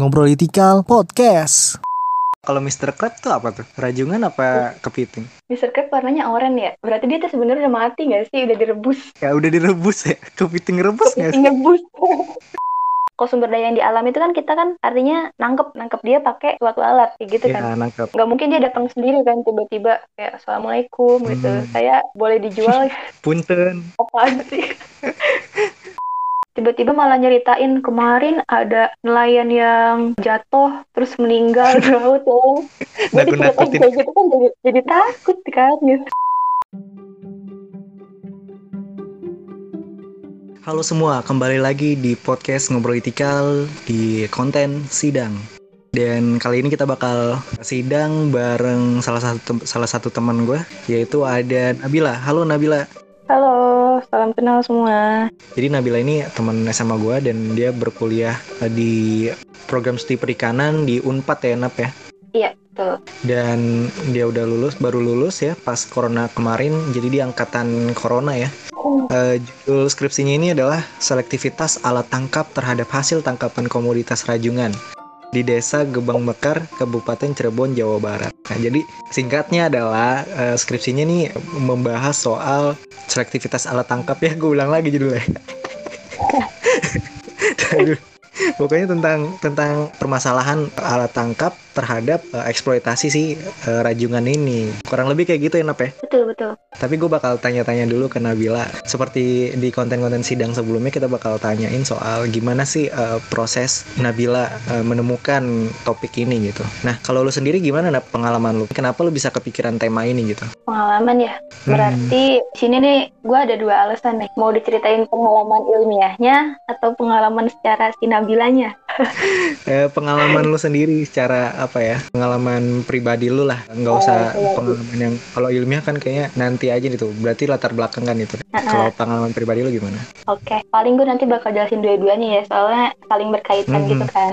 Ngobrolitikal Podcast. Kalau Mr. Crab tuh apa tuh? Rajungan apa kepiting? Mr. Crab warnanya oranye ya? Berarti dia tuh sebenarnya udah mati gak sih? Udah direbus. Ya udah direbus ya. Kepiting rebus nggak sih? Kepiting rebus. Kalau sumber daya yang di alam itu kan kita kan artinya nangkep nangkep dia pakai suatu alat kayak gitu kan. Ya nangkep. Nggak mungkin dia datang sendiri kan tiba-tiba kayak assalamualaikum gitu. Hmm. Saya boleh dijual Punten. apaan sih? Tiba-tiba malah nyeritain kemarin ada nelayan yang jatuh terus meninggal di laut ya. Jadi Nakut-nakutin. kayak gitu kan jadi, jadi takut kan gitu. Halo semua, kembali lagi di podcast Ngobrolitikal di konten sidang. Dan kali ini kita bakal sidang bareng salah satu salah satu teman gue, yaitu ada Nabila. Halo Nabila. Halo, salam kenal semua. Jadi Nabila ini teman SMA gue dan dia berkuliah eh, di program studi perikanan di Unpad ya Nap ya. Iya, betul. Dan dia udah lulus, baru lulus ya pas corona kemarin. Jadi di angkatan corona ya. Eh, judul skripsinya ini adalah selektivitas alat tangkap terhadap hasil tangkapan komoditas rajungan di Desa Gebang Mekar, Kabupaten Cirebon, Jawa Barat. Nah, jadi singkatnya adalah eh, skripsinya nih membahas soal selektivitas alat tangkap ya. Gue ulang lagi judulnya. Pokoknya tentang tentang permasalahan alat tangkap terhadap eh, eksploitasi si eh, rajungan ini. Kurang lebih kayak gitu ya, Nap ya? Betul, betul. Tapi gue bakal tanya-tanya dulu ke Nabila. Seperti di konten-konten sidang sebelumnya kita bakal tanyain soal gimana sih eh, proses Nabila eh, menemukan topik ini gitu. Nah kalau lu sendiri gimana Nap, pengalaman lu? Kenapa lu bisa kepikiran tema ini gitu? Pengalaman ya. Hmm. Berarti sini nih gue ada dua alasan nih. Mau diceritain pengalaman ilmiahnya atau pengalaman secara sinabilanya. Eh, pengalaman lu sendiri secara apa ya? Pengalaman pribadi lu lah. Nggak Oh, usah iya. pengalaman yang kalau ilmiah kan kayaknya nanti aja gitu. Berarti latar belakang kan itu. Kalau pengalaman pribadi lu gimana? Oke, paling gue nanti bakal jelasin dua-duanya ya, soalnya saling berkaitan Mhm. gitu kan.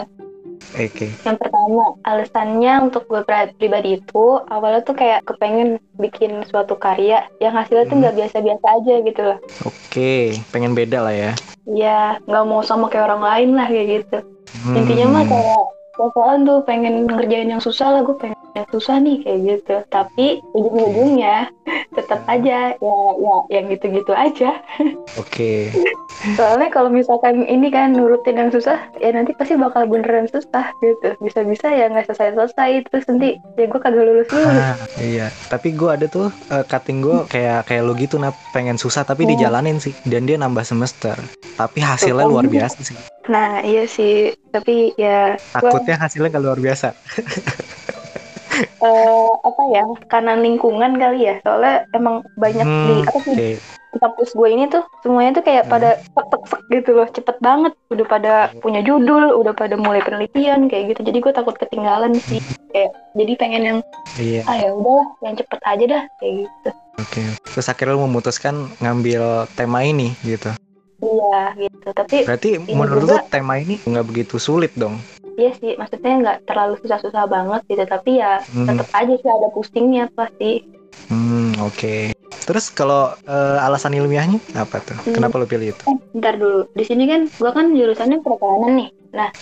Oke. Yang pertama, alasannya untuk gue pri- pribadi itu awalnya tuh kayak kepengen bikin suatu karya yang hasilnya tuh Hmm. nggak biasa-biasa aja gitu loh. Oke, pengen beda lah ya. Iya, nggak mau sama kayak orang lain lah kayak gitu. Hmm. Intinya mah kayak soalan tuh pengen ngerjain yang susah lah, gue pengen yang susah nih kayak gitu. Tapi ujung-ujungnya tetap aja ya ya yang gitu-gitu aja. Oke. Soalnya kalau misalkan ini kan nurutin yang susah, ya nanti pasti bakal beneran susah gitu. Bisa-bisa ya nggak selesai-selesai, terus nanti ya gue kagak lulus lulus. Ah, iya, tapi gue ada tuh eh, cutting gue kayak kayak lu gitu nah pengen susah tapi Hmm. dijalanin sih dan dia nambah semester. Tapi hasilnya Tuh, luar kan. biasa sih. Nah iya sih, tapi ya gua, Takutnya hasilnya nggak luar biasa. eh, apa ya, karena lingkungan kali ya. Soalnya emang banyak di Hmm, apa sih Oke. di kampus gue ini tuh semuanya tuh kayak Hmm. pada tek gitu loh, cepet banget. Udah pada punya judul, udah pada mulai penelitian kayak gitu. Jadi gue takut ketinggalan sih. Kayak jadi pengen yang Iya, ah ya udahlah, yang cepet aja dah kayak gitu. oke. Terus akhirnya lu memutuskan ngambil tema ini gitu. Iya gitu. Tapi Berarti menurut lu tema ini nggak begitu sulit dong? Iya sih, maksudnya nggak terlalu susah-susah banget gitu, tapi ya Hmm, tetap aja sih ada pusingnya pasti. hmm, oke. Terus kalau eh, alasan ilmiahnya apa tuh? Hmm. Kenapa lu pilih itu? Eh, bentar dulu. Di sini kan, gua kan jurusannya perikanan nih.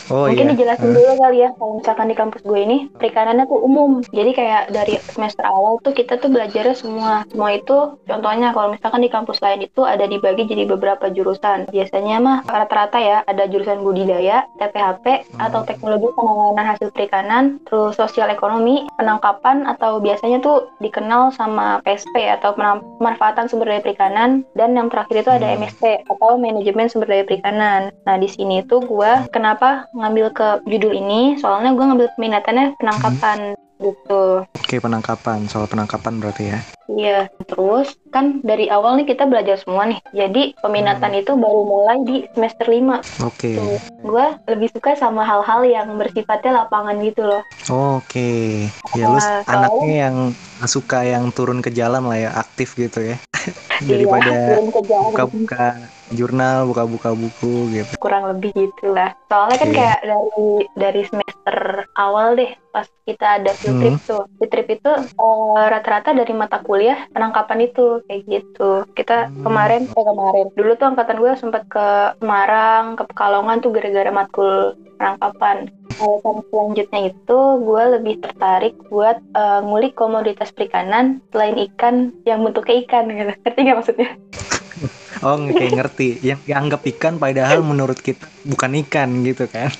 Oh Mungkin iya. dijelasin Eh, dulu kali ya, kalau misalkan di kampus gue ini, perikanannya tuh umum. Jadi kayak dari semester awal tuh kita tuh belajarnya semua. Semua itu, contohnya kalau misalkan di kampus lain itu ada dibagi jadi beberapa jurusan. Biasanya mah rata-rata ya, ada jurusan budidaya, TPHP, Hmm. atau teknologi penanganan hasil perikanan, terus sosial ekonomi, penangkapan, atau biasanya tuh dikenal sama PSP atau pemanfaatan sumber daya perikanan, dan yang terakhir itu ada Hmm. MSP atau manajemen sumber daya perikanan. Nah di sini tuh gua kenapa ngambil ke judul ini? Soalnya gua ngambil peminatannya penangkapan gitu. Oke, penangkapan. Soal penangkapan berarti ya. Iya, terus kan dari awal nih kita belajar semua nih. Jadi peminatan itu baru mulai di semester 5. Oke. Tuh. Gua lebih suka sama hal-hal yang bersifatnya lapangan gitu loh. Oke, ya lu Wah, anaknya yang suka yang turun ke jalan lah ya, aktif gitu ya. Daripada Iya, jurnal, buka-buka buku gitu. kurang lebih gitulah. Soalnya kan Iya. kayak dari dari semester awal deh pas kita ada field trip tuh. Field trip itu eh, rata-rata dari mata kuliah penangkapan itu kayak gitu. Kita Hmm. kemarin eh kemarin dulu tuh angkatan gue sempat ke Semarang, ke Pekalongan tuh gara-gara matkul penangkapan. Alasan selanjutnya itu gue lebih tertarik buat eh, ngulik komoditas perikanan selain ikan yang bentuknya ikan gitu. Ngerti nggak maksudnya? Oh kayak ngerti yang dianggap ikan padahal menurut kita bukan ikan gitu kan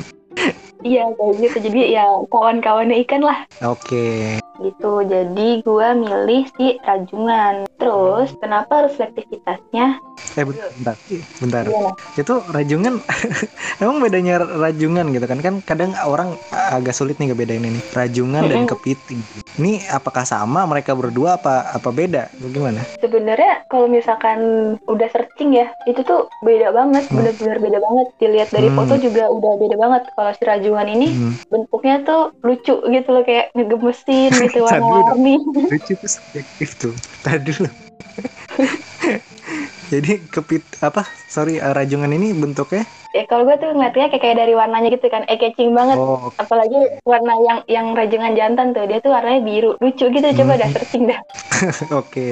Iya kayak gitu. Jadi ya kawan-kawannya ikan lah. Oke gitu jadi gue milih si rajungan terus kenapa harus selektivitasnya Eh bentar bentar, bentar. Gimana? Itu rajungan Emang bedanya rajungan gitu kan Kan kadang orang agak sulit nih ngebedain ini Rajungan dan kepiting Ini apakah sama mereka berdua apa apa beda? Bagaimana? sebenarnya kalau misalkan udah searching ya itu tuh beda banget Hmm. bener-bener beda banget dilihat dari Hmm. foto juga udah beda banget kalau si rajungan ini Hmm. bentuknya tuh lucu gitu loh kayak ngegemesin dong. warna-warni. Lucu tuh subjektif tuh. Tadi dulu. Jadi kepit apa? Sorry eh, rajungan ini bentuknya ya kalau gue tuh ngeliatnya kayak kayak dari warnanya gitu kan eh catching banget oh apalagi warna yang yang rajungan jantan tuh dia tuh warnanya biru lucu gitu coba Hmm. dah searching dah oke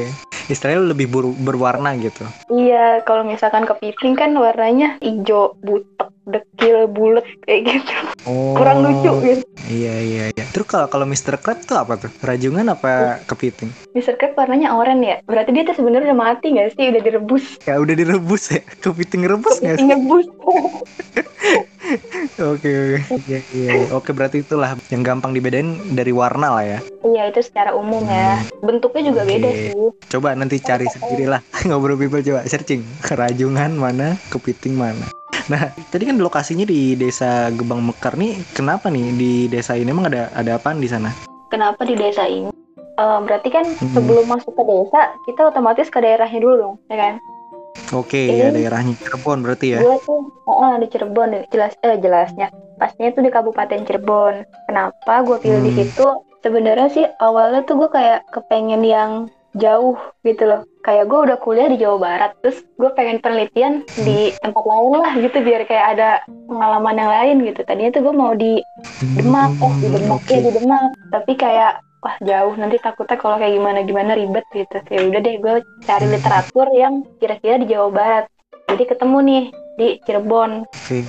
istilahnya lebih buru- berwarna gitu Iya, kalau misalkan kepiting kan warnanya hijau, butek, dekil, bulat kayak gitu. oh Kurang lucu gitu. iya iya iya terus kalau kalau Mr. Crab tuh apa tuh rajungan apa kepiting Mr. Crab warnanya oranye ya. Berarti dia tuh sebenarnya udah mati nggak sih? Udah direbus. ya udah direbus ya kepiting rebus nggak sih Kepiting rebus. oke oke iya, iya. oke berarti itulah yang gampang dibedain dari warna lah ya iya, itu secara umum ya. Bentuknya juga Oke. beda sih. coba nanti cari sendiri lah ngobrol people coba searching rajungan mana kepiting mana nah tadi kan lokasinya di desa Gebang Mekar nih kenapa nih di desa ini emang ada ada apaan di sana Kenapa di desa ini? Eh, berarti kan Hmm. sebelum masuk ke desa, kita otomatis ke daerahnya dulu dong, ya kan? Oke Ini- ya daerahnya Cirebon berarti ya Gue tuh oh, di Cirebon, jelas eh jelasnya. Pastinya tuh di Kabupaten Cirebon. Kenapa gue pilih di Hmm. situ? Sebenarnya sih awalnya tuh gue kayak kepengen yang jauh gitu loh. Kayak gue udah kuliah di Jawa Barat, terus gue pengen penelitian di tempat lain lah gitu biar kayak ada pengalaman yang lain gitu. Tadinya tuh gue mau di Demak, oh di Hmm, Demak oke ya di Demak. Tapi kayak wah jauh nanti takutnya kalau kayak gimana gimana ribet gitu. Ya udah deh gue cari literatur yang kira-kira di Jawa Barat. Jadi ketemu nih di Cirebon. oke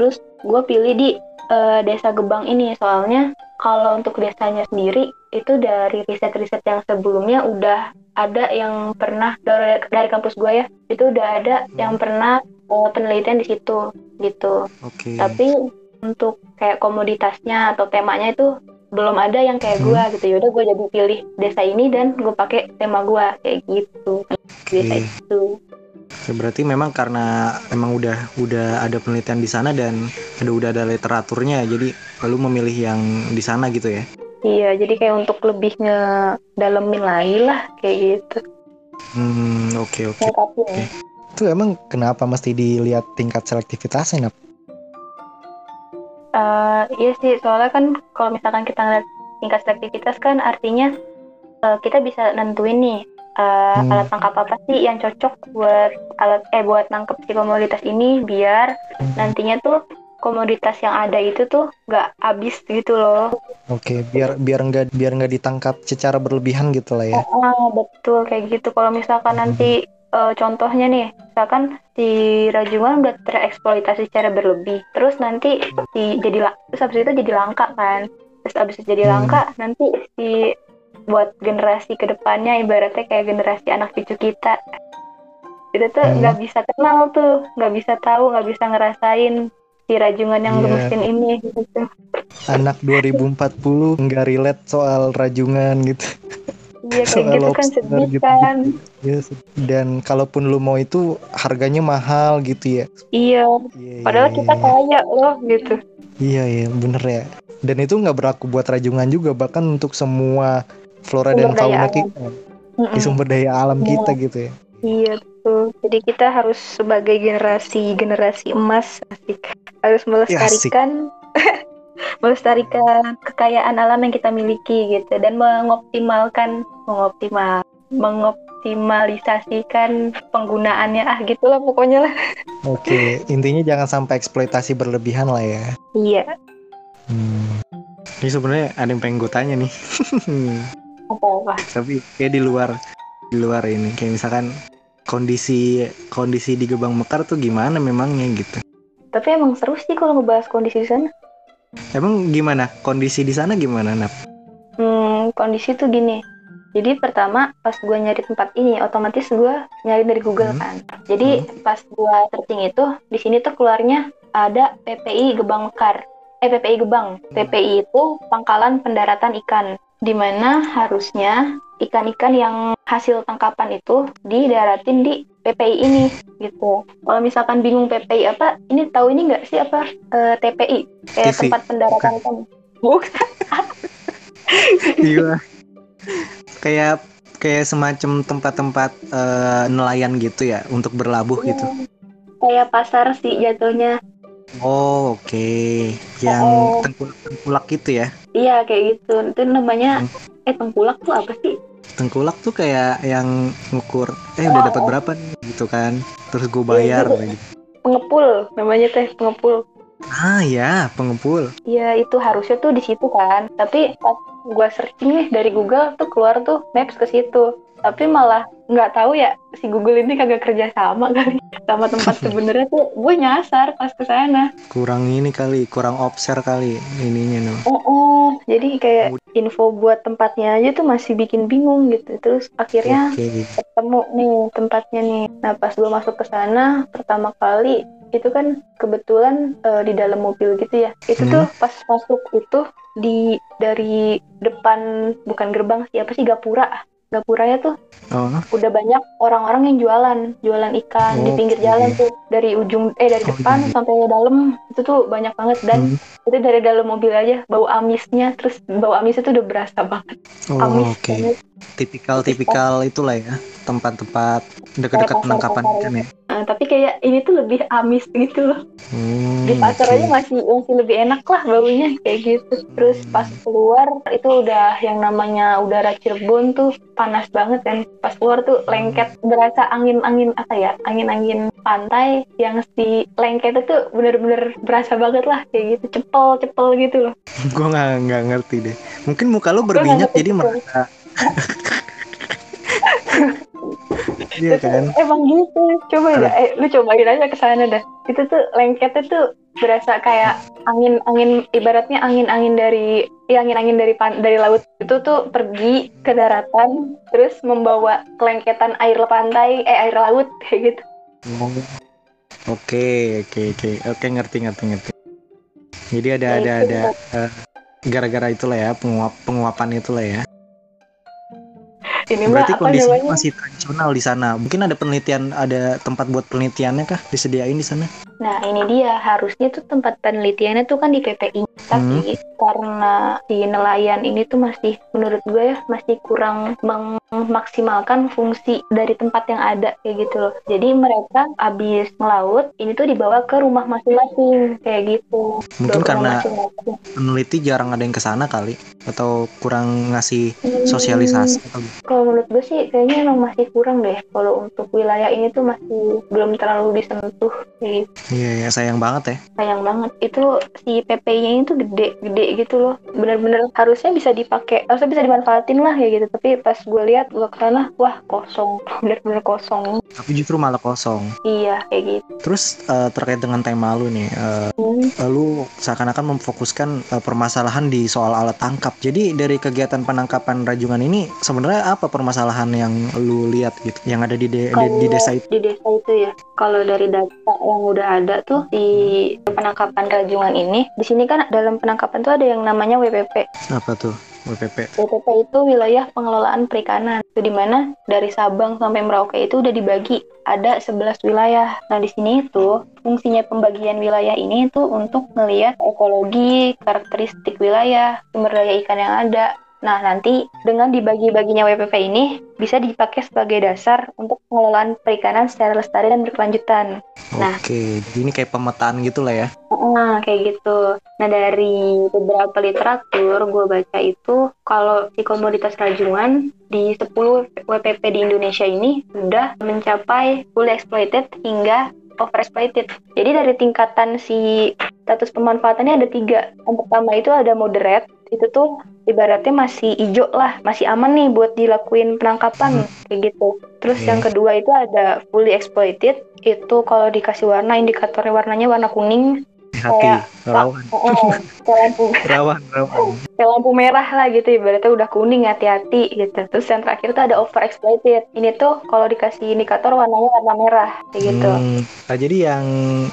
Terus gue pilih di eh, desa Gebang ini soalnya kalau untuk desanya sendiri itu dari riset-riset yang sebelumnya udah ada yang pernah dari, dari kampus gue ya itu udah ada yang pernah eh, penelitian di situ gitu. oke Tapi untuk kayak komoditasnya atau temanya itu belum ada yang kayak gua gitu. Yaudah gue jadi pilih desa ini dan gue pakai tema gua kayak gitu. Desa Oke. itu. Oke, berarti memang karena emang udah udah ada penelitian di sana dan ada udah ada literaturnya jadi lalu memilih yang di sana gitu ya Iya, jadi kayak untuk lebih ngedalemin lagi lah kayak gitu. hmm oke oke Lengkapin ya. Itu emang kenapa mesti dilihat tingkat selektivitasnya? Nap? Eh, iya sih, soalnya kan kalau misalkan kita ngeliat tingkat selektivitas kan artinya eh, kita bisa nentuin nih eh, Hmm. alat tangkap apa sih yang cocok buat alat eh buat nangkep si komoditas ini biar nantinya tuh komoditas yang ada itu tuh nggak habis gitu loh. Oke, biar biar nggak biar nggak ditangkap secara berlebihan gitu lah ya. Ah betul kayak gitu. Kalau misalkan nanti eh, contohnya nih, misalkan si rajungan udah tereksploitasi secara berlebih, terus nanti si jadi terus habis itu jadi langka kan, terus habis itu jadi Hmm. langka nanti si buat generasi ke depannya ibaratnya kayak generasi anak cucu kita itu tuh Hmm. nggak bisa kenal tuh nggak bisa tahu nggak bisa ngerasain si rajungan yang Iya. gemesin ini gitu Anak 2040 nggak relate soal rajungan gitu. Iya kayak gitu kan sedih gitu. kan Yes. Dan kalaupun lu mau itu harganya mahal gitu ya. iya Iya, padahal iya, kita iya. kaya loh gitu Iya iya bener ya. Dan itu nggak berlaku buat rajungan juga bahkan untuk semua flora dan Sumber daya fauna alam. kita, Mm-mm. di sumber daya alam Iya. kita gitu ya. Iya betul. Jadi kita harus sebagai generasi generasi emas asik harus melestarikan melestarikan kekayaan alam yang kita miliki gitu dan mengoptimalkan mengoptimal mengoptimalisasikan penggunaannya ah gitulah pokoknya lah. Oke, intinya jangan sampai eksploitasi berlebihan lah ya. Iya. Hmm. Ini sebenarnya ada yang pengen gue tanya nih. Apa-apa? Tapi kayak di luar di luar ini kayak misalkan kondisi kondisi di Gebang Mekar tuh gimana memangnya gitu. Tapi emang seru sih kalau ngebahas kondisi di sana. Emang gimana kondisi di sana gimana Nap? Hmm, kondisi tuh gini. Jadi pertama pas gue nyari tempat ini, otomatis gue nyari dari Google Hmm. kan. Jadi pas gue searching itu, di sini tuh keluarnya ada PPI Gebang Mekar. Eh PPI Gebang. PPI itu pangkalan pendaratan ikan. Di mana harusnya ikan-ikan yang hasil tangkapan itu didaratin di PPI ini gitu. Kalau misalkan bingung PPI apa, ini tahu ini nggak sih apa Eh, TPI kayak TV. tempat pendaratan ikan. Bukan. Iya. kayak kayak semacam tempat-tempat eh, nelayan gitu ya untuk berlabuh gitu. kayak pasar sih jatuhnya Oh oke, yang Oh. tengkulak tengkulak gitu ya. iya kayak gitu itu namanya eh tengkulak tuh apa sih Tengkulak tuh kayak yang ngukur, eh udah dapat berapa nih gitu kan. Terus gue bayar Iya, lagi. pengepul namanya teh pengepul Ah ya, pengepul. iya itu harusnya tuh di situ kan tapi pas gua searching nih dari Google tuh keluar tuh maps ke situ tapi malah nggak tahu ya si Google ini kagak kerja sama kali sama tempat sebenarnya tuh gue nyasar pas ke sana Kurang ini kali, kurang obser kali ininya no. oh, oh jadi kayak info buat tempatnya aja tuh masih bikin bingung gitu terus akhirnya Oke. ketemu nih tempatnya nih. Nah pas gue masuk ke sana pertama kali itu kan kebetulan eh, di dalam mobil gitu ya. Itu Hmm. tuh pas masuk itu di dari depan bukan gerbang sih apa sih gapura. Gapuranya tuh Oh, udah banyak orang-orang yang jualan, jualan ikan di pinggir Oke. jalan tuh dari ujung eh dari Oh, depan iya. sampai dalam itu tuh banyak banget dan hmm. itu dari dalam mobil aja bau amisnya terus bau amisnya tuh udah berasa banget oh amis oke. banget. Tipikal-tipikal itulah ya, tempat-tempat dekat-dekat penangkapan ikan ya. Nah, tapi kayak ini tuh lebih amis gitu loh. Hmm, di pasar oke. aja masih masih lebih enak lah baunya kayak gitu. Terus pas keluar itu udah yang namanya udara Cirebon tuh panas banget kan. Pas keluar tuh lengket berasa angin angin apa ya angin angin pantai yang si lengket itu bener-bener berasa banget lah kayak gitu. Cepel cepel gitu loh. Gue nggak nggak ngerti deh. Mungkin muka nggak berminyak jadi merasa iya kan? emang gitu. Coba ya eh, lu cobain aja ke sana dah itu tuh lengketnya tuh berasa kayak angin angin ibaratnya angin angin dari ya angin angin dari pan, dari laut itu tuh pergi ke daratan terus membawa kelengketan air pantai eh air laut kayak gitu. Oh. oke oke oke. Oke ngerti ngerti ngerti. Jadi ada Ya, ada itu ada eh, gara-gara itulah ya penguap penguapan itulah ya ini berarti namanya? masih tradisional di sana. Mungkin ada penelitian ada tempat buat penelitiannya kah? Disediain di sana Nah, ini dia. Harusnya tuh tempat penelitiannya tuh kan di PPI. Tapi karena si nelayan ini tuh masih, menurut gue ya, masih kurang memaksimalkan fungsi dari tempat yang ada kayak gitu loh. Jadi mereka habis melaut, ini tuh dibawa ke rumah masing-masing kayak gitu. mungkin Bawa karena peneliti jarang ada yang ke sana kali atau kurang ngasih Hmm, sosialisasi atau Kalau menurut gue sih kayaknya emang masih kurang deh. Kalau untuk wilayah ini tuh masih belum terlalu disentuh. Kayak gitu. Iya ya sayang banget ya. Sayang banget. Itu si PPI-nya itu gede gede gitu loh. Bener-bener harusnya bisa dipakai harusnya bisa dimanfaatin lah kayak gitu. Tapi pas gue lihat gue ke sana wah kosong. Bener-bener kosong. Tapi justru malah kosong. Iya kayak gitu. Terus eh, terkait dengan tema lu nih Hmm. Lalu seakan-akan memfokuskan eh, permasalahan di soal alat tangkap. Jadi dari kegiatan penangkapan rajungan ini sebenarnya apa permasalahan yang lu lihat gitu yang ada di de- di desa itu? di desa itu ya kalau dari data yang udah ada tuh di penangkapan rajungan ini di sini kan dalam penangkapan tuh ada yang namanya WPP Apa tuh? WPP. WPP itu wilayah pengelolaan perikanan. Itu di mana dari Sabang sampai Merauke itu udah dibagi ada 11 wilayah. Nah, di sini itu fungsinya pembagian wilayah ini itu untuk melihat ekologi, karakteristik wilayah, sumber daya ikan yang ada. Nah, nanti dengan dibagi-baginya WPP ini bisa dipakai sebagai dasar untuk pengelolaan perikanan secara lestari dan berkelanjutan. Nah. Oke, jadi ini kayak pemetaan gitu lah ya. Nah, kayak gitu. Nah, dari beberapa literatur gue baca itu kalau si komoditas rajungan di 10 WPP di Indonesia ini sudah mencapai fully exploited hingga overexploited. Jadi dari tingkatan si status pemanfaatannya ada tiga. Yang pertama itu ada moderate, itu tuh ibaratnya masih hijau lah, masih aman nih buat dilakuin penangkapan kayak gitu. Terus Oke. yang kedua itu ada fully exploited, itu kalau dikasih warna indikatornya warnanya warna kuning, hati Kayak- rawan oh, kayak lampu rawan rawan kayak lampu merah lah gitu ibaratnya udah kuning hati-hati gitu. Terus yang terakhir tuh ada over exploited. Ini tuh kalau dikasih indikator warnanya warna merah kayak gitu. Hmm, nah, jadi yang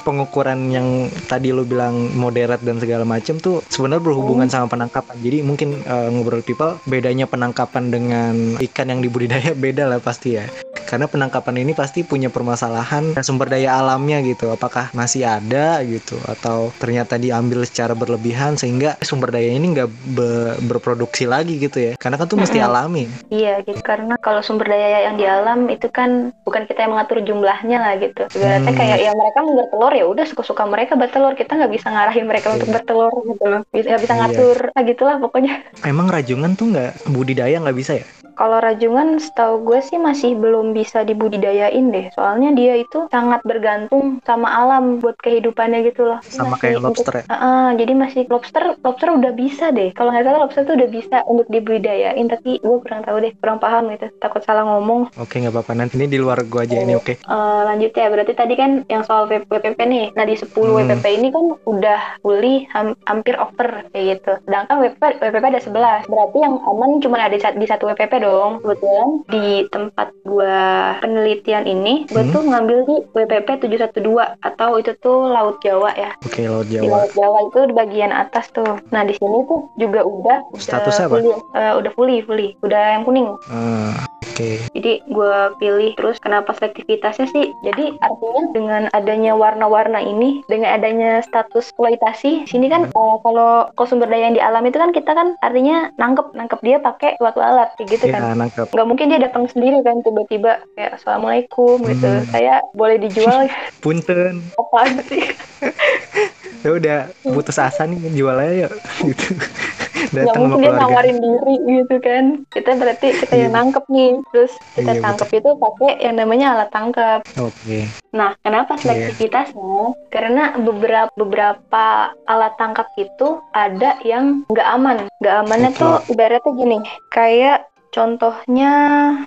pengukuran yang tadi lu bilang moderat dan segala macam tuh sebenarnya berhubungan sama penangkapan. Jadi mungkin eh, ngobrol people bedanya penangkapan dengan ikan yang dibudidaya beda lah pasti ya. Karena penangkapan ini pasti punya permasalahan sumber daya alamnya gitu. Apakah masih ada gitu atau ternyata diambil secara berlebihan sehingga sumber daya ini nggak be- berproduksi lagi gitu ya. Karena kan tuh mesti alami. Iya gitu karena kalau sumber daya yang di alam itu kan bukan kita yang mengatur jumlahnya lah gitu. Ibaratnya Hmm. kayak ya mereka mau bertelur ya udah suka-suka mereka bertelur kita nggak bisa ngarahin mereka untuk bertelur gitu loh. Bisa nggak bisa Iya. ngatur ah, gitulah pokoknya. Emang rajungan tuh nggak budidaya nggak bisa ya? Kalau rajungan setahu gue sih masih belum bisa dibudidayain deh. Soalnya dia itu sangat bergantung sama alam buat kehidupannya gitu loh. Sama Masih kayak untuk- lobster ya? Ah, ah, jadi masih lobster lobster udah bisa deh. Kalau nggak salah lobster tuh udah bisa untuk dibudidayain tapi gue kurang tahu deh, kurang paham gitu. Takut salah ngomong. Oke nggak apa-apa nanti ini di luar gua aja ini oke. Eh, lanjut ya, berarti tadi kan yang soal WPP nih. Nah, di 10 Hmm. WPP ini kan udah fully ham- hampir over kayak gitu. Sedangkan WPP, WPP ada 11. Berarti yang aman cuma ada di sat- di satu WPP dong. Kebetulan di tempat gua penelitian ini, gua Hmm. tuh ngambil di WPP 712 atau itu tuh Laut Jawa ya. Oke laut Di Jawa. Laut Jawa itu di bagian atas tuh. Nah, di sini tuh juga udah Statusnya udah apa? fully, eh, udah fully, fully. Udah yang kuning. Ah, Oke. Jadi gue pilih terus kenapa selektivitasnya sih? Jadi artinya dengan adanya warna-warna ini, dengan adanya status eksploitasi, sini kan eh, kalau kalau sumber daya yang di alam itu kan kita kan artinya nangkep nangkep dia pakai suatu alat gitu kan. Ya nangkep. Nggak mungkin dia datang sendiri kan tiba-tiba kayak assalamualaikum gitu. Hmm. Saya boleh dijual Punten. apa sih? Ya udah putus asa nih jual aja yuk. gitu. Datang mungkin dia nawarin diri gitu kan. Kita berarti kita yang Iya. nangkep nih. Terus kita Iya, tangkep itu pakai yang namanya alat tangkap. Oke. Nah, kenapa Iya. selektivitasnya? Karena beberapa beberapa alat tangkap itu ada yang nggak aman. Nggak amannya Oke. tuh ibaratnya gini, kayak contohnya,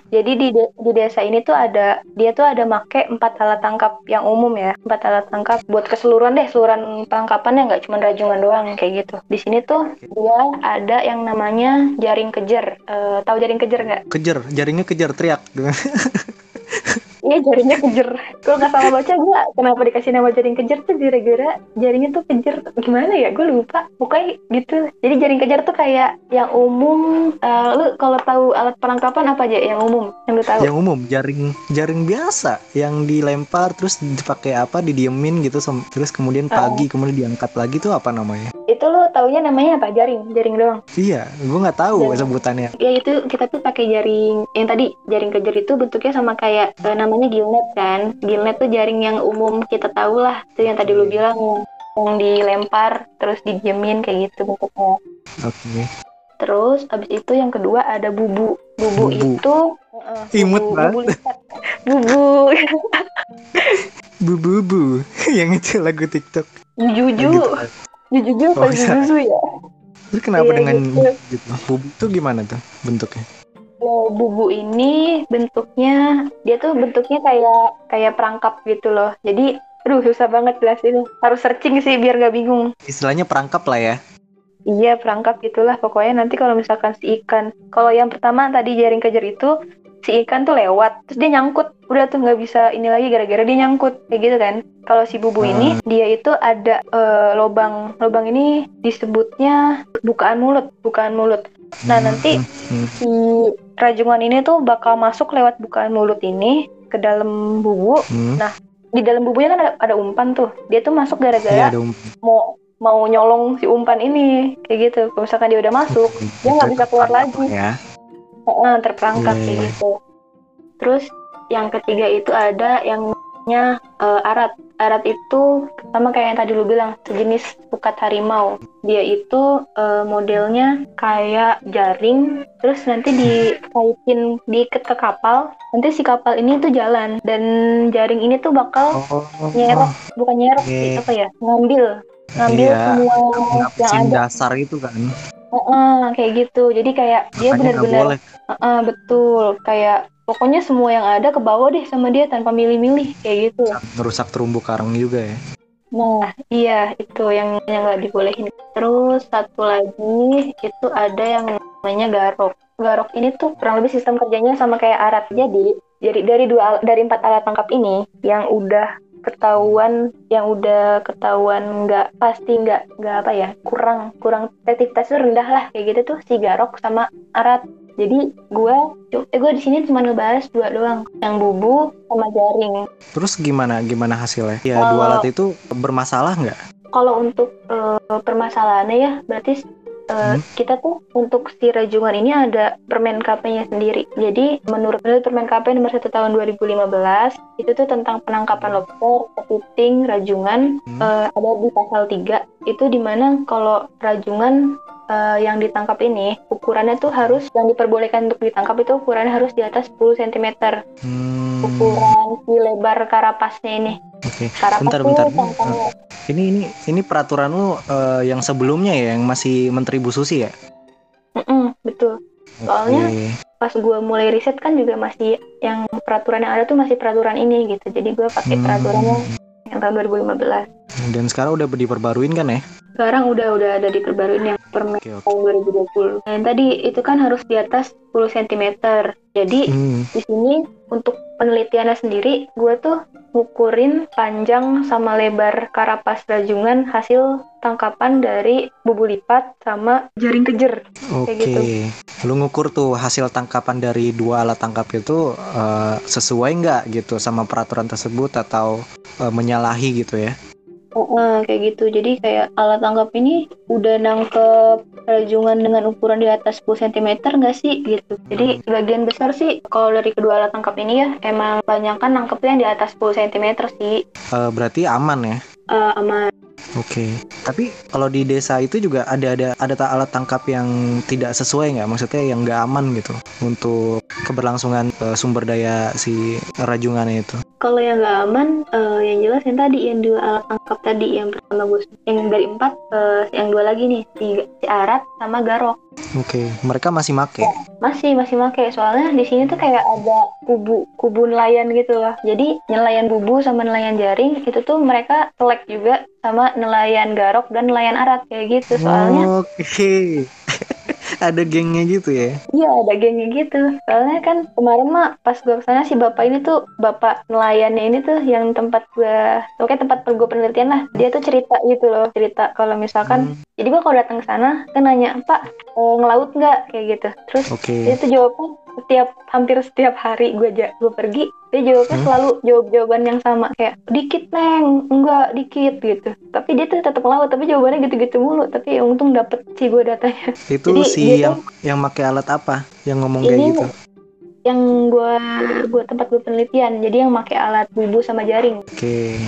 jadi di de- di desa ini tuh ada dia tuh ada make empat alat tangkap yang umum ya, empat alat tangkap buat keseluruhan deh, seluruhan penangkapannya nggak cuma rajungan doang kayak gitu. Di sini tuh dia ada yang namanya jaring kejer. Eh, tahu jaring kejer nggak? Kejar, jaringnya kejar teriak. Iya jaringnya kejer. Kalau nggak salah baca gue kenapa dikasih nama jaring kejer tuh gara-gara jaringnya tuh kejer gimana ya? Gue lupa. Pokoknya gitu. Jadi jaring kejer tuh kayak yang umum. eh, lu kalau tahu alat penangkapan apa aja yang umum yang lu tahu? yang umum jaring jaring biasa yang dilempar terus dipakai apa didiemin gitu terus kemudian pagi kemudian diangkat lagi tuh apa namanya? Lu taunya namanya apa? Jaring, jaring doang. Iya, gua nggak tahu Jaring. sebutannya. Ya itu kita tuh pakai jaring yang tadi jaring kejer itu bentuknya sama kayak eh, namanya gillnet kan. Gillnet tuh jaring yang umum kita tahu lah. Itu yang tadi lu bilang yang dilempar terus didiemin kayak gitu bentuknya. Oke. Terus abis itu yang kedua ada bubu. Bubu, Bubu. itu uh, Imut bubu, banget. bubu lipat. Bubu Bu bu bu, yang itu lagu TikTok. Gitu. Jujuju Oh, apa iya. jujuju ya? Terus kenapa Iya, dengan gitu. gitu? Bubu tuh gimana tuh bentuknya? Kalau bubu ini bentuknya dia tuh bentuknya kayak kayak perangkap gitu loh. Jadi aduh susah banget jelasin. Harus searching sih biar nggak bingung. Istilahnya perangkap lah ya. Iya perangkap gitulah pokoknya nanti kalau misalkan si ikan kalau yang pertama tadi jaring kejar itu si ikan tuh lewat terus dia nyangkut. Udah tuh nggak bisa ini lagi gara-gara dia nyangkut kayak gitu kan. Kalau si bubu ini dia itu ada eh, lobang lobang ini disebutnya bukaan mulut bukaan mulut. Nah, Hmm, nanti- hmm, si rajungan ini tuh bakal masuk lewat bukaan mulut ini ke dalam bubu. Hmm. di dalam bubunya kan ada, ada umpan tuh. Dia tuh masuk gara-gara um- mau mau nyolong si umpan ini kayak gitu. Kalau misalkan dia udah masuk dia nggak bisa keluar lagi. Ya. Heeh, terperangkap Iya, kayak iya. gitu. Terus yang ketiga itu ada yang namanya eh, arat. Arat itu sama kayak yang tadi lu bilang sejenis pukat harimau. Dia itu eh, modelnya kayak jaring, terus nanti dikaitin diikat ke kapal. Nanti si kapal ini tuh jalan dan jaring ini tuh bakal Oh, nyerok, bukan nyerok sih Oke. apa ya? Ngambil, ngambil Iya, semua yang ada. dasar itu kan. Heeh, kayak gitu. Jadi kayak dia benar-benar boleh. Heeh, betul. Kayak pokoknya semua yang ada ke bawah deh sama dia tanpa milih-milih kayak gitu. Ngerusak terumbu karang juga ya. Nah, iya itu yang yang nggak dibolehin. Terus satu lagi itu ada yang namanya garok. Garok ini tuh kurang lebih sistem kerjanya sama kayak arat. Jadi dari dari dua dari empat alat tangkap ini yang udah ketahuan yang udah ketahuan nggak pasti nggak nggak apa ya kurang kurang efektivitasnya rendah lah kayak gitu tuh si garok sama arat jadi gue eh gue di sini cuma ngebahas dua doang yang bubu sama jaring Terus gimana gimana hasilnya? Ya Kalau- dua alat itu bermasalah nggak? kalau untuk eh, permasalahannya ya berarti eh, Hmm. kita tuh untuk si rajungan ini ada permen KP-nya sendiri. Jadi menurut permen KP nomor 1 tahun 2015 itu tuh tentang penangkapan lobster, kepiting, rajungan Hmm. eh, ada di pasal 3 itu di mana kalau rajungan eh, yang ditangkap ini ukurannya tuh harus yang diperbolehkan untuk ditangkap itu ukurannya harus di atas 10 cm Hmm, ukuran si lebar karapasnya ini. Oke. Karapas Bentar, bentar. tangkapnya Ini ini ini peraturan lu eh, yang sebelumnya ya yang masih Menteri Bu Susi ya? Mm-mm, betul. Soalnya pas gue mulai riset kan juga masih yang peraturan yang ada tuh masih peraturan ini gitu. Jadi gue pakai Hmm. peraturannya yang tahun 2015. Dan sekarang udah diperbaruin kan ya? Sekarang udah udah ada diperbaruin yang permen Oke, oke. tahun 2020. Nah, yang tadi itu kan harus di atas 10 cm. Jadi Hmm. di sini untuk penelitiannya sendiri gue tuh ngukurin panjang sama lebar karapas rajungan hasil tangkapan dari bubu lipat sama jaring kejer. Oke. gitu. Lu ngukur tuh hasil tangkapan dari dua alat tangkap itu eh, sesuai nggak gitu sama peraturan tersebut atau eh, menyalahi gitu ya? Heeh, kayak gitu. Jadi kayak alat tangkap ini udah nangkep rajungan dengan ukuran di atas 10 cm nggak sih gitu. Jadi sebagian besar sih kalau dari kedua alat tangkap ini ya emang banyak kan nangkepnya yang di atas 10 cm sih. Eh, berarti aman ya? Eh, sama Oke. Tapi kalau di desa itu juga ada ada ada tak alat tangkap yang tidak sesuai nggak? Maksudnya yang nggak aman gitu untuk keberlangsungan eh, sumber daya si rajungannya itu. kalau yang nggak aman eh, yang jelas yang tadi yang dua alat tangkap tadi yang pertama gue yang dari empat eh, yang dua lagi nih si, si arat sama garok Oke. Mereka masih make. masih masih make soalnya di sini tuh kayak ada kubu kubu nelayan gitu loh jadi nelayan bubu sama nelayan jaring itu tuh mereka selek juga sama nelayan garok dan nelayan arat kayak gitu soalnya Oke. ada gengnya gitu ya? iya ada gengnya gitu soalnya kan kemarin mah pas gue ke sana si bapak ini tuh bapak nelayannya ini tuh yang tempat gue oke tempat gue penelitian lah dia tuh cerita gitu loh cerita kalau misalkan Hmm, jadi gue kalau datang ke sana kan nanya pak eh, ngelaut nggak kayak gitu terus Oke. dia tuh jawabnya setiap hampir setiap hari gue ja gue pergi dia jawabnya Hmm? selalu jawab jawaban yang sama kayak dikit neng enggak dikit gitu tapi dia tuh tetap ngelaut tapi jawabannya gitu-gitu mulu tapi ya untung dapet sih gue datanya Itu Jadi si yang yang pakai alat apa? Yang ngomong kayak gitu. yang gue gue tempat gue penelitian jadi yang pakai alat bubu sama jaring Oke.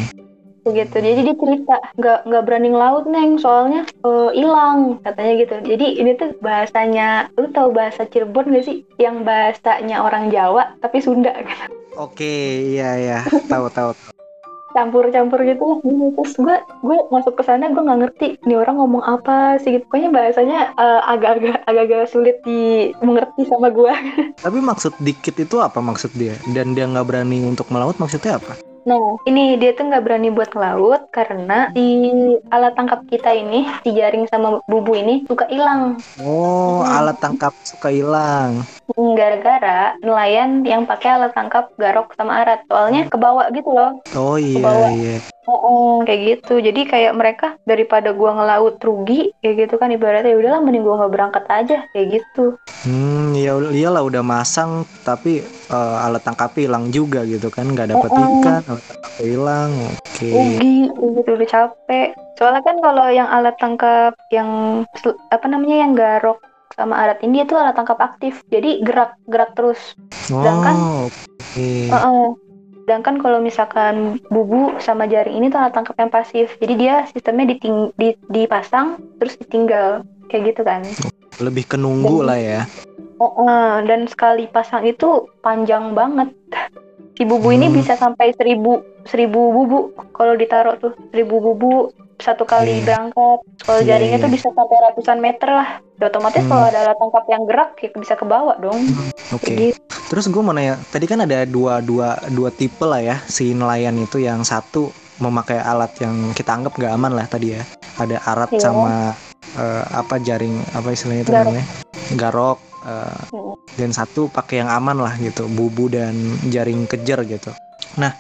Begitu jadi dia cerita nggak nggak berani ngelaut neng soalnya eh, hilang katanya gitu jadi ini tuh bahasanya lu tahu bahasa Cirebon gak sih yang bahasanya orang Jawa tapi Sunda gitu Oke, iya ya, tahu tahu. campur-campur gitu lah gitu. terus gue gue masuk ke sana gue nggak ngerti ini orang ngomong apa sih gitu pokoknya bahasanya eh, agak-agak agak-agak sulit dimengerti sama gue Tapi maksud dikit itu apa maksud dia? Dan dia nggak berani untuk melaut maksudnya apa? Nah, ini dia tuh nggak berani buat ngelaut karena si alat tangkap kita ini, si jaring sama bubu ini suka hilang. Oh, Hmm. alat tangkap suka hilang. Gara-gara nelayan yang pakai alat tangkap garok sama arat. Soalnya kebawa gitu loh. Oh iya Kebawa. iya. Oh, kayak gitu. Jadi kayak mereka daripada gua ngelaut rugi, kayak gitu kan ibaratnya ya udahlah mending gua nggak berangkat aja kayak gitu. Hmm, ya iyalah udah masang tapi eh, alat tangkap hilang juga gitu kan, nggak dapet Oh, oh. ikan, tangkap hilang. Oke. Rugi kayak gitu udah capek. Soalnya kan kalau yang alat tangkap yang apa namanya yang garok sama arat ini dia tuh alat tangkap aktif. Jadi gerak gerak terus. sedangkan- Oh, oke. Heeh. Sedangkan kalau misalkan bubu sama jaring ini tuh alat tangkap yang pasif. Jadi dia sistemnya diting- di- dipasang terus ditinggal kayak gitu kan. Lebih ke nunggu Dan- lah ya. Heeh, dan sekali pasang itu panjang banget. Si bubu ini Hmm. bisa sampai seribu seribu bubu kalau ditaruh tuh seribu bubu satu kali Iya. berangkat. Kalau Iya, jaringnya iya. tuh bisa sampai ratusan meter lah. Ya, otomatis Hmm. kalau ada alat tangkap yang gerak ya bisa ke bawah dong. Oke. Jadi Terus gue mau nanya, tadi kan ada dua dua dua tipe lah ya si nelayan itu yang satu memakai alat yang kita anggap gak aman lah tadi ya. Ada arat Iya. sama eh, apa jaring apa istilahnya itu Garok. namanya garok. Eh, dan satu pakai yang aman lah gitu, bubu dan jaring kejer gitu.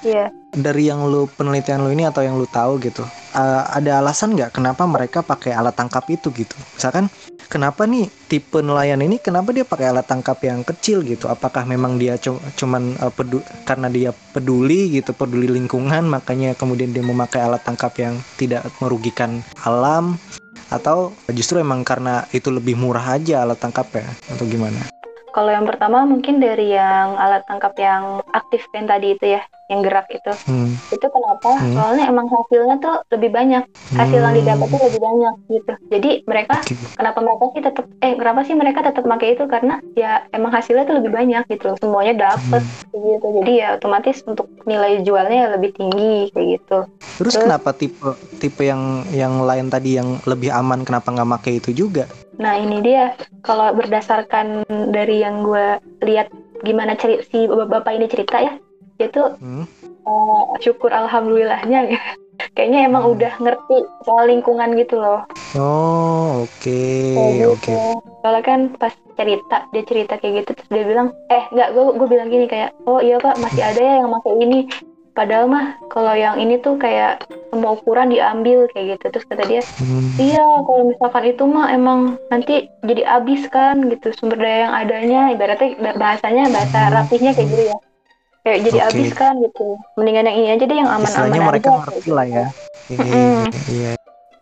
iya. Dari yang lu penelitian lu ini atau yang lu tahu gitu, eh, ada alasan nggak kenapa mereka pakai alat tangkap itu gitu? Misalkan kenapa nih tipe nelayan ini kenapa dia pakai alat tangkap yang kecil gitu? Apakah memang dia cu- cuman eh, pedu karena dia peduli gitu, peduli lingkungan makanya kemudian dia memakai alat tangkap yang tidak merugikan alam atau justru emang karena itu lebih murah aja alat tangkapnya atau gimana? Kalau yang pertama mungkin dari yang alat tangkap yang aktif yang tadi itu ya, yang gerak itu. Hmm. Itu kenapa? Hmm. Soalnya emang hasilnya tuh lebih banyak. Hasil yang Hmm. didapat tuh lebih banyak gitu. Jadi mereka Oke. kenapa mereka sih tetap eh kenapa sih mereka tetap pakai itu karena ya emang hasilnya tuh lebih banyak gitu loh. Semuanya dapet Hmm. gitu. Jadi ya otomatis untuk nilai jualnya ya lebih tinggi kayak gitu. Terus Terus- kenapa tipe tipe yang yang lain tadi yang lebih aman kenapa nggak pakai itu juga? Nah ini dia kalau berdasarkan dari yang gue lihat gimana ceri si bapak ini cerita ya, dia tuh Hmm. eh, syukur alhamdulillahnya gitu. Kayaknya emang Hmm. udah ngerti soal lingkungan gitu loh. Oh oke Kayak oke. gitu. Soalnya kan pas cerita dia cerita kayak gitu terus dia bilang eh nggak gue gue bilang gini kayak oh iya pak masih ada ya yang pakai ini padahal mah kalau yang ini tuh kayak semua ukuran diambil kayak gitu terus kata dia Hmm. iya kalau misalkan itu mah emang nanti jadi habis kan gitu sumber daya yang adanya ibaratnya ba- bahasanya bahasa rapihnya kayak gitu ya kayak jadi Oke. habis kan gitu mendingan yang ini aja deh yang aman-aman aja mereka ngerti gitu. lah ya. Iya Mm-mm. iya.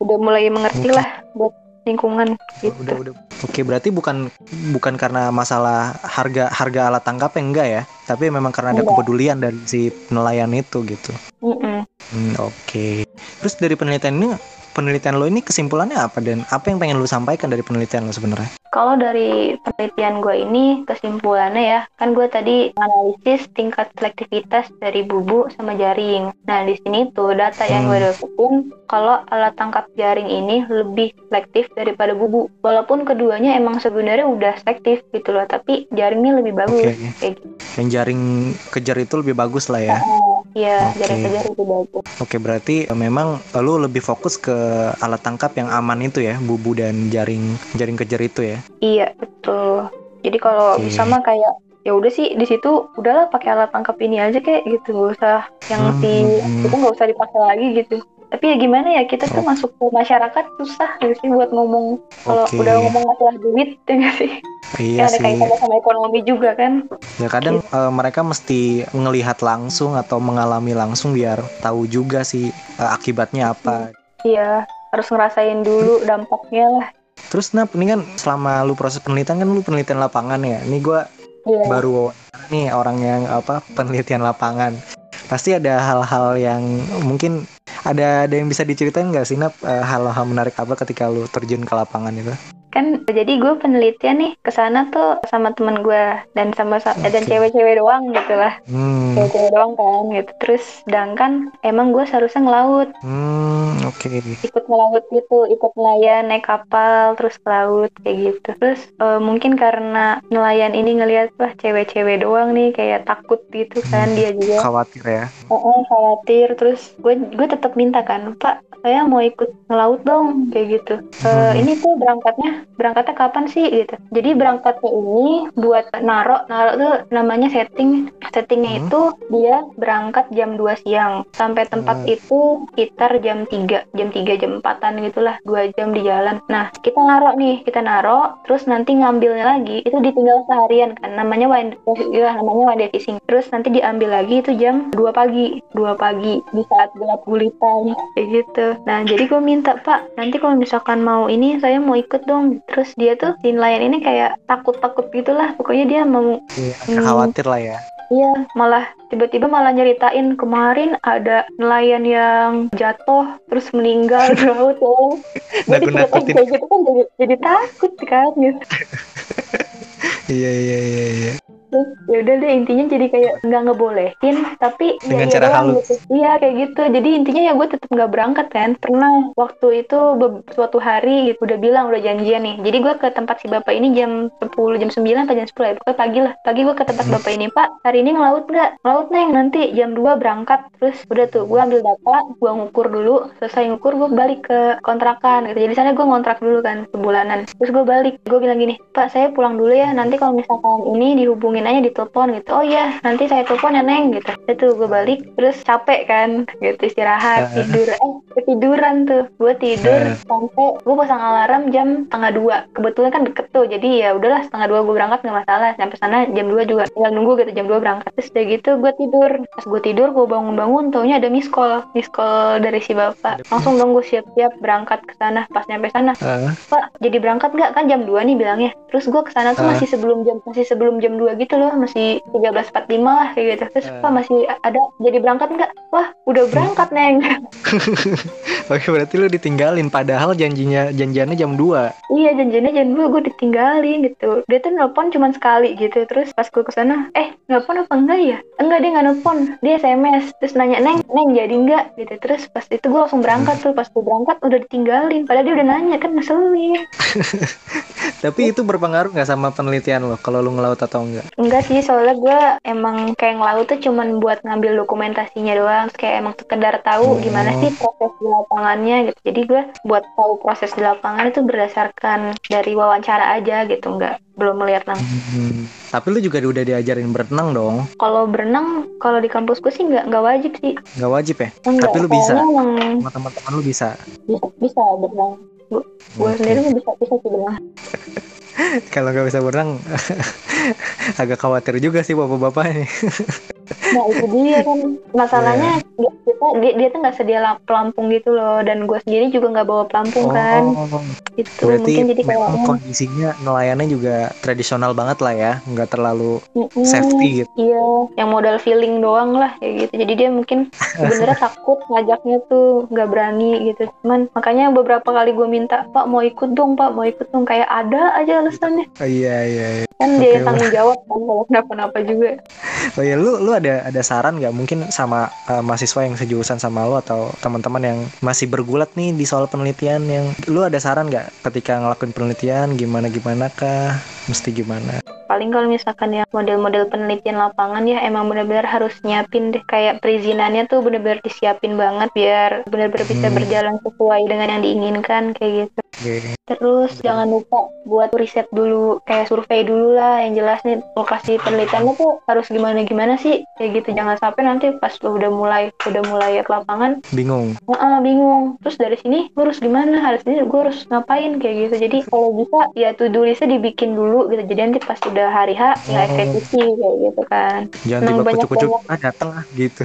udah mulai mengerti lah buat lingkungan gitu Udah udah. Oke berarti bukan bukan karena masalah harga harga alat tangkap yang enggak ya, tapi memang karena ada Enggak. kepedulian dari si nelayan itu gitu. Mm-mm. Hmm, oke. Terus dari penelitian ini penelitian lo ini kesimpulannya apa dan apa yang pengen lo sampaikan dari penelitian lo sebenarnya? Kalau dari penelitian gue ini kesimpulannya ya, kan gue tadi analisis tingkat selektivitas dari bubu sama jaring. Nah di sini tuh data yang gue Hmm. dapetin kalau alat tangkap jaring ini lebih selektif daripada bubu. Walaupun keduanya emang sebenarnya udah selektif gitu loh, tapi jaringnya lebih bagus. Oke. Kayak gitu. Yang jaring kejar itu lebih bagus lah ya. Oh, Iya, Oke. jaring ke jaring lebih bagus. Oke, berarti eh, memang lo lebih fokus ke alat tangkap yang aman itu ya, bubu dan jaring jaring kejar itu ya. Iya betul. Jadi kalau Oke. bisa mah kayak ya udah sih di situ udahlah pakai alat tangkap ini aja kayak gitu nggak usah yang Hmm, si hmm. itu nggak usah dipakai lagi gitu. Tapi ya gimana ya kita tuh Oh. masuk ke masyarakat susah gitu sih buat ngomong kalau Oke. udah ngomong masalah duit ya nggak sih? Iya ada sih. kaitannya sama ekonomi juga kan. Ya kadang eh, mereka mesti ngelihat langsung atau mengalami langsung biar tahu juga sih eh, akibatnya apa. Iya harus ngerasain dulu dampaknya lah. Terus nah ini kan selama lu proses penelitian kan lu penelitian lapangan ya. Ini gua Iya. baru nih orang yang apa penelitian lapangan. Pasti ada hal-hal yang mungkin ada ada yang bisa diceritain nggak sih Nap Eh, hal-hal menarik apa ketika lu terjun ke lapangan itu? Kan jadi gue penelitian nih ke sana tuh sama temen gue dan sama sa- dan Oke. cewek-cewek doang gitu lah. Hmm, cewek-cewek doang kan gitu terus sedangkan emang gue seharusnya ngelaut hmm, oke. ikut ngelaut gitu ikut nelayan naik kapal terus ke laut kayak gitu terus eh, mungkin karena nelayan ini ngelihat wah cewek-cewek doang nih kayak takut gitu kan Hmm. dia juga Khawatir ya. oh, oh, khawatir terus gue gue tetap minta kan pak saya mau ikut ngelaut dong kayak gitu "Eh, Hmm. ini tuh berangkatnya berangkatnya kapan sih? Gitu. Jadi berangkatnya ini buat naro naro tuh namanya setting. Settingnya Hmm. itu dia berangkat jam 2 siang. Sampai tempat Hmm. itu sekitar jam 3 jam 3 jam 4an gitulah dua jam di jalan. Nah kita naro nih kita naro terus nanti ngambilnya lagi itu ditinggal seharian kan namanya wind ya namanya wind fishing terus nanti diambil lagi itu jam 2 pagi 2 pagi di saat gelap gulita kayak gitu. Nah jadi gue minta pak nanti kalau misalkan mau ini saya mau ikut dong terus dia tuh si nelayan ini kayak takut-takut gitulah pokoknya dia mau Iya, khawatir lah ya. Iya, malah tiba-tiba malah nyeritain kemarin ada nelayan yang jatuh terus meninggal di laut diceritain Nakut-nakutin. kayak gitu kan jadi, jadi takut kan gitu. Iya iya iya iya. Gitu. Ya udah deh intinya jadi kayak nggak ngebolehin tapi ya Dengan ya cara doang halus. gitu. iya kayak gitu. Jadi intinya ya gue tetap nggak berangkat kan. Pernah waktu itu suatu hari gitu, udah bilang udah janjian nih. Jadi gue ke tempat si bapak ini jam 10 jam 9 atau jam 10 ya pokoknya pagi lah. Pagi gue ke tempat Hmm. bapak ini pak hari ini ngelaut nggak? Ngelaut neng. Nanti jam 2 berangkat. Terus udah tuh gue ambil data gue ngukur dulu. Selesai ngukur gue balik ke kontrakan gitu. Jadi sana gue ngontrak dulu kan sebulanan. Terus gue balik. Gue bilang gini pak saya pulang dulu ya. Nanti kalau misalkan ini dihubungin aja ditelepon gitu. Oh iya nanti saya telepon ya neng gitu. Itu gue balik terus capek kan gitu istirahat Ah. tidur. Eh ketiduran tuh gue tidur Ah. sampai gue pasang alarm jam setengah dua. Kebetulan kan deket tuh jadi ya udahlah setengah dua gue berangkat nggak masalah. Sampai sana jam dua juga tinggal nunggu gitu jam dua berangkat. Terus udah gitu gue tidur. Pas gue tidur gue bangun-bangun taunya ada miss call. Miss call dari si bapak. Langsung dong gue siap-siap berangkat ke sana pas nyampe sana. Ah, Pak, jadi berangkat nggak? Kan jam 2 nih bilangnya. Terus gue ke sana tuh Ah. masih sebelum jam masih sebelum jam 2 gitu loh, masih 13.45 lah kayak gitu. Terus Ah. Pak masih ada jadi berangkat nggak? Wah, udah berangkat neng. Oke berarti lu ditinggalin padahal janjinya janjiannya jam 2 iya janjiannya jam 2 gue ditinggalin gitu. Dia tuh nelpon cuma sekali gitu. Terus pas gue ke sana, eh nelpon apa enggak ya? Enggak dia nggak nelpon, dia SMS. Terus nanya neng, neng jadi nggak? Gitu. Terus pas itu gue langsung berangkat tuh. Pas gue berangkat udah ditinggalin. Padahal dia udah nanya kan ngeselin. Tapi itu berpengaruh nggak sama penelitian lo kalau lu ngelaut atau enggak? Enggak sih, soalnya gue emang kayak ngelaut tuh cuman buat ngambil dokumentasinya doang. Terus kayak emang sekedar tahu Oh. gimana sih proses di lapangannya gitu. Jadi gue buat tahu proses di lapangan itu berdasarkan dari wawancara aja gitu, enggak belum melihat langsung. Hmm. Tapi lu juga udah diajarin berenang dong? Kalau berenang, kalau di kampus gue sih nggak nggak wajib sih. Nggak wajib ya? Enggak, Tapi lu bisa? emang teman-teman lu bisa? bisa, bisa berenang. Gue Oke. sendiri bisa bisa sih berenang. Kalau nggak bisa berenang agak khawatir juga sih bapak-bapak ini. Nah itu dia kan masalahnya dia, kita dia, dia tuh nggak sedia la- pelampung gitu loh dan gue sendiri juga nggak bawa pelampung kan Oh, itu berarti mungkin jadi kayak kondisinya nelayannya juga tradisional banget lah ya, nggak terlalu Mm-mm. safety gitu. Iya, yang modal feeling doang lah kayak gitu. Jadi dia mungkin sebenarnya takut ngajaknya tuh nggak berani gitu. Cuman makanya beberapa kali gue minta, Pak mau ikut dong, Pak mau ikut dong. Kayak ada aja alasannya. Oh, iya iya. iya. Kan dia yang tanggung jawab kan kalau kenapa-napa juga. Oh iya, lu lu ada ada saran nggak? Mungkin sama uh, mahasiswa yang sejurusan sama lu atau teman-teman yang masih bergulat nih di soal penelitian yang lu ada saran nggak ketika ngelakuin penelitian? Gimana gimana kah mesti gimana? Paling kalau misalkan yang model-model penelitian lapangan ya emang benar-benar harus nyiapin deh. Kayak perizinannya tuh benar-benar disiapin banget biar benar-benar bisa Hmm. berjalan sesuai dengan yang diinginkan kayak gitu. Oke. Terus jangan lupa buat riset dulu, kayak survei dulu lah yang jelas nih lokasi penelitiannya tuh harus gimana gimana sih kayak gitu. Jangan sampai nanti pas lu udah mulai udah mulai ke lapangan, Bingung. "Heeh, bingung. Terus dari sini gue harus gimana? Harus ini gue harus ngapain kayak gitu. Jadi kalau bisa ya do listnya dibikin dulu gitu. Jadi nanti pas udah hari H tinggal Oh. eksekusi kayak gitu kan. Jangan Emang tiba banyak kucuk-kucuk ah datang ah gitu.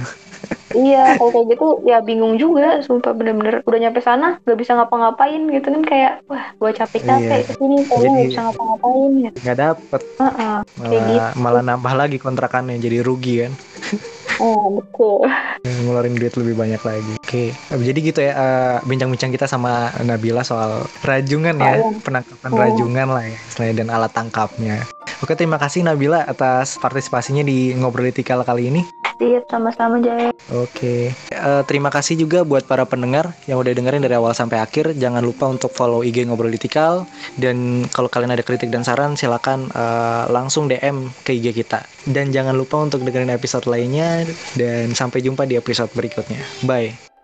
Iya, kalau kayak gitu ya bingung juga, sumpah bener-bener udah nyampe sana gak bisa ngapa-ngapain gitu kan kayak wah gue capek-capek Iya. ke sini kayaknya Jadi- gak bisa ngapa-ngapain ya. Nggak dapet Heeh, kayak gitu. malah malah nambah lagi kontrakannya jadi rugi kan. Oh, betul. ngeluarin duit lebih banyak lagi. Oke, jadi gitu ya eh, bincang-bincang kita sama Nabila soal rajungan ya, Oh, iya. penangkapan Oh. rajungan lah ya, istilahnya dan alat tangkapnya. Oke, terima kasih Nabila atas partisipasinya di ngobrolitikal kali ini. Siap, sama-sama Jaya. Oke, Eh, terima kasih juga buat para pendengar yang udah dengerin dari awal sampai akhir. Jangan lupa untuk follow IG ngobrolitikal dan kalau kalian ada kritik dan saran silakan eh, langsung DM ke IG kita. Dan jangan lupa untuk dengerin episode lainnya dan sampai jumpa di episode berikutnya. Bye.